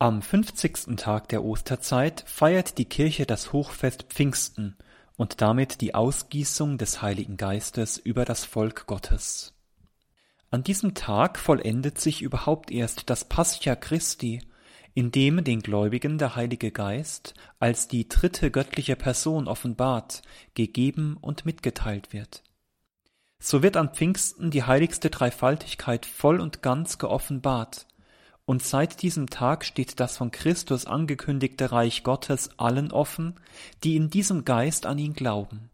Am fünfzigsten Tag der Osterzeit feiert die Kirche das Hochfest Pfingsten und damit die Ausgießung des Heiligen Geistes über das Volk Gottes. An diesem Tag vollendet sich überhaupt erst das Pascha Christi, in dem den Gläubigen der Heilige Geist als die dritte göttliche Person offenbart, gegeben und mitgeteilt wird. So wird an Pfingsten die heiligste Dreifaltigkeit voll und ganz geoffenbart, und seit diesem Tag steht das von Christus angekündigte Reich Gottes allen offen, die in diesem Geist an ihn glauben.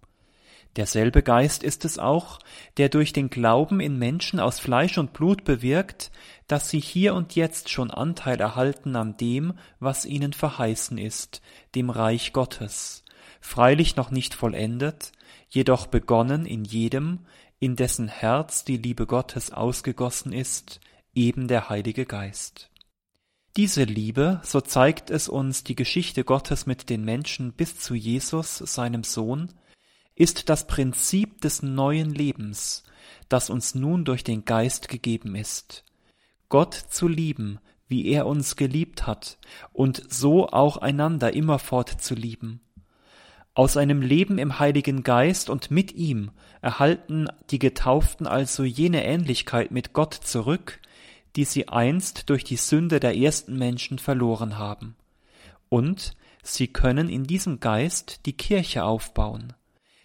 Derselbe Geist ist es auch, der durch den Glauben in Menschen aus Fleisch und Blut bewirkt, dass sie hier und jetzt schon Anteil erhalten an dem, was ihnen verheißen ist, dem Reich Gottes, freilich noch nicht vollendet, jedoch begonnen in jedem, in dessen Herz die Liebe Gottes ausgegossen ist, eben der Heilige Geist. Diese Liebe, so zeigt es uns die Geschichte Gottes mit den Menschen bis zu Jesus, seinem Sohn, ist das Prinzip des neuen Lebens, das uns nun durch den Geist gegeben ist. Gott zu lieben, wie er uns geliebt hat, und so auch einander immerfort zu lieben. Aus einem Leben im Heiligen Geist und mit ihm erhalten die Getauften also jene Ähnlichkeit mit Gott zurück, die sie einst durch die Sünde der ersten Menschen verloren haben. Und sie können in diesem Geist die Kirche aufbauen.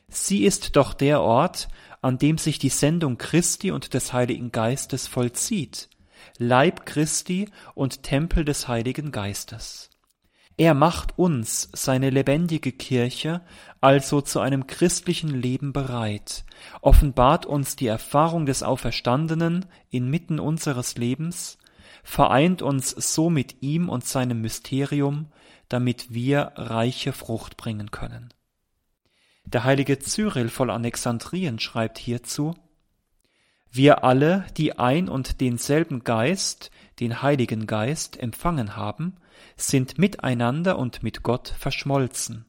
Sie ist doch der Ort, an dem sich die Sendung Christi und des Heiligen Geistes vollzieht, Leib Christi und Tempel des Heiligen Geistes. Er macht uns, seine lebendige Kirche, also zu einem christlichen Leben bereit, offenbart uns die Erfahrung des Auferstandenen inmitten unseres Lebens, vereint uns so mit ihm und seinem Mysterium, damit wir reiche Frucht bringen können. Der heilige Cyril voll Alexandrien schreibt hierzu Wir alle, die ein und denselben Geist, den Heiligen Geist, empfangen haben, sind miteinander und mit Gott verschmolzen.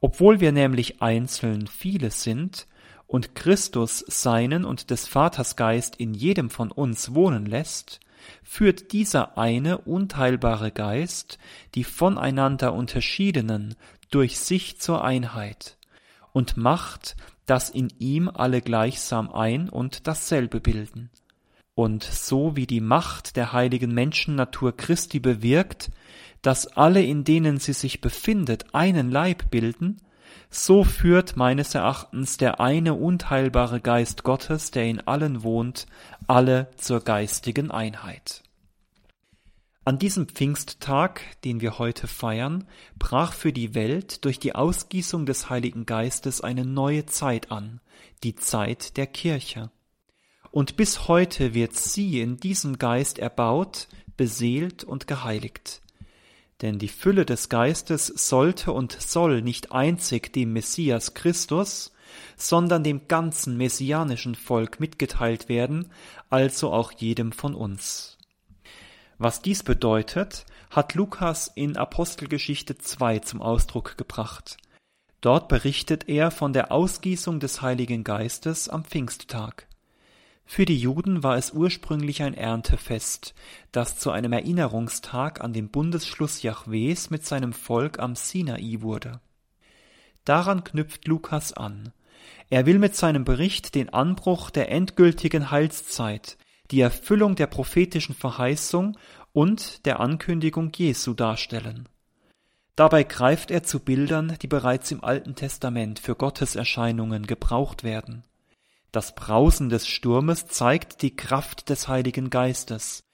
Obwohl wir nämlich einzeln viele sind und Christus seinen und des Vaters Geist in jedem von uns wohnen lässt, führt dieser eine unteilbare Geist die voneinander unterschiedenen durch sich zur Einheit und macht, dass in ihm alle gleichsam ein und dasselbe bilden. Und so wie die Macht der heiligen Menschennatur Christi bewirkt, dass alle, in denen sie sich befindet, einen Leib bilden, so führt meines Erachtens der eine unteilbare Geist Gottes, der in allen wohnt, alle zur geistigen Einheit. An diesem Pfingsttag, den wir heute feiern, brach für die Welt durch die Ausgießung des Heiligen Geistes eine neue Zeit an, die Zeit der Kirche und bis heute wird sie in diesem Geist erbaut, beseelt und geheiligt. Denn die Fülle des Geistes sollte und soll nicht einzig dem Messias Christus, sondern dem ganzen messianischen Volk mitgeteilt werden, also auch jedem von uns. Was dies bedeutet, hat Lukas in Apostelgeschichte 2 zum Ausdruck gebracht. Dort berichtet er von der Ausgießung des Heiligen Geistes am Pfingsttag. Für die Juden war es ursprünglich ein Erntefest, das zu einem Erinnerungstag an den Bundesschluss Jahwes mit seinem Volk am Sinai wurde. Daran knüpft Lukas an. Er will mit seinem Bericht den Anbruch der endgültigen Heilszeit, die Erfüllung der prophetischen Verheißung und der Ankündigung Jesu darstellen. Dabei greift er zu Bildern, die bereits im Alten Testament für Gotteserscheinungen gebraucht werden. Das Brausen des Sturmes zeigt die Kraft des Heiligen Geistes,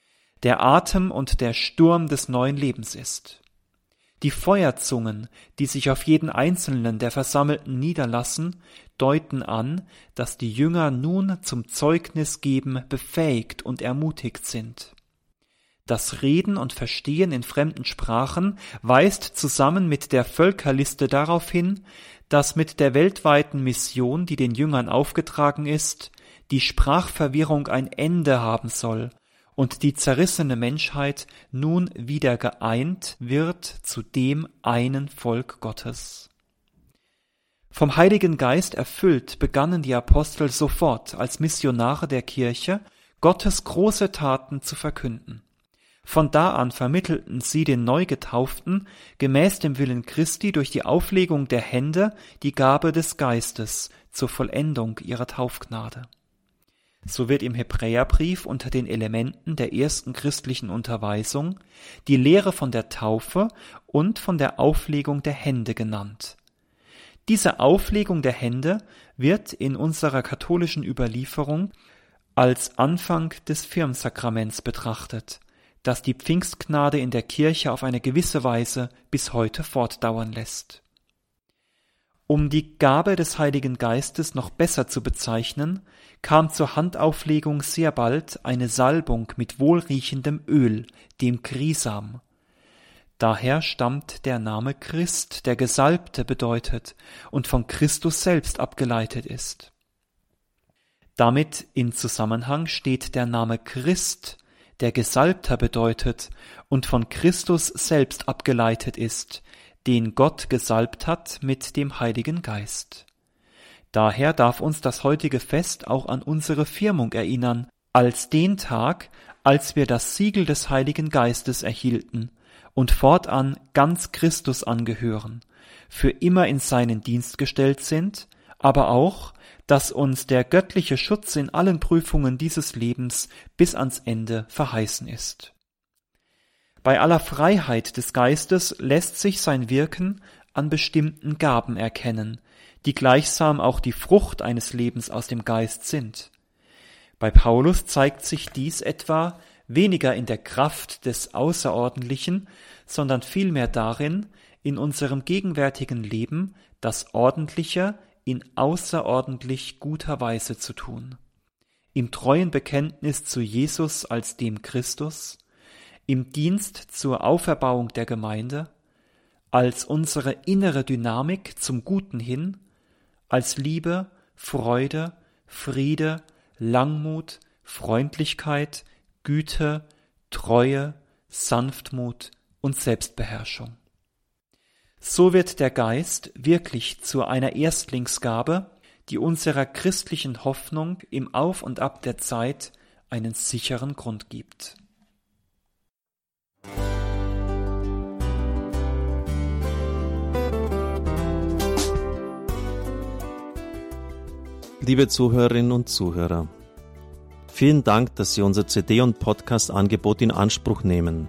der Atem und der Sturm des neuen Lebens ist. Die Feuerzungen, die sich auf jeden einzelnen der Versammelten niederlassen, deuten an, dass die Jünger nun zum Zeugnis geben befähigt und ermutigt sind. Das Reden und Verstehen in fremden Sprachen weist zusammen mit der Völkerliste darauf hin, dass mit der weltweiten Mission, die den Jüngern aufgetragen ist, die Sprachverwirrung ein Ende haben soll und die zerrissene Menschheit nun wieder geeint wird zu dem einen Volk Gottes. Vom Heiligen Geist erfüllt begannen die Apostel sofort als Missionare der Kirche Gottes große Taten zu verkünden. Von da an vermittelten sie den Neugetauften gemäß dem Willen Christi durch die Auflegung der Hände die Gabe des Geistes zur Vollendung ihrer Taufgnade. So wird im Hebräerbrief unter den Elementen der ersten christlichen Unterweisung die Lehre von der Taufe und von der Auflegung der Hände genannt. Diese Auflegung der Hände wird in unserer katholischen Überlieferung als Anfang des Firmsakraments betrachtet, das die Pfingstgnade in der Kirche auf eine gewisse Weise bis heute fortdauern lässt. Um die Gabe des Heiligen Geistes noch besser zu bezeichnen, kam zur Handauflegung sehr bald eine Salbung mit wohlriechendem Öl, dem Krisam. Daher stammt der Name Christ, der Gesalbte bedeutet und von Christus selbst abgeleitet ist. Damit in Zusammenhang steht der Name Christ, der Gesalbter bedeutet und von Christus selbst abgeleitet ist, den Gott gesalbt hat mit dem Heiligen Geist. Daher darf uns das heutige Fest auch an unsere Firmung erinnern, als den Tag, als wir das Siegel des Heiligen Geistes erhielten und fortan ganz Christus angehören, für immer in seinen Dienst gestellt sind, aber auch, dass uns der göttliche Schutz in allen Prüfungen dieses Lebens bis ans Ende verheißen ist. Bei aller Freiheit des Geistes lässt sich sein Wirken an bestimmten Gaben erkennen, die gleichsam auch die Frucht eines Lebens aus dem Geist sind. Bei Paulus zeigt sich dies etwa weniger in der Kraft des Außerordentlichen, sondern vielmehr darin, in unserem gegenwärtigen Leben das Ordentliche in außerordentlich guter Weise zu tun. Im treuen Bekenntnis zu Jesus als dem Christus, im Dienst zur Auferbauung der Gemeinde, als unsere innere Dynamik zum Guten hin, als Liebe, Freude, Friede, Langmut, Freundlichkeit, Güte, Treue, Sanftmut und Selbstbeherrschung. So wird der Geist wirklich zu einer Erstlingsgabe, die unserer christlichen Hoffnung im Auf und Ab der Zeit einen sicheren Grund gibt. Liebe Zuhörerinnen und Zuhörer, vielen Dank, dass Sie unser CD- und Podcast-Angebot in Anspruch nehmen.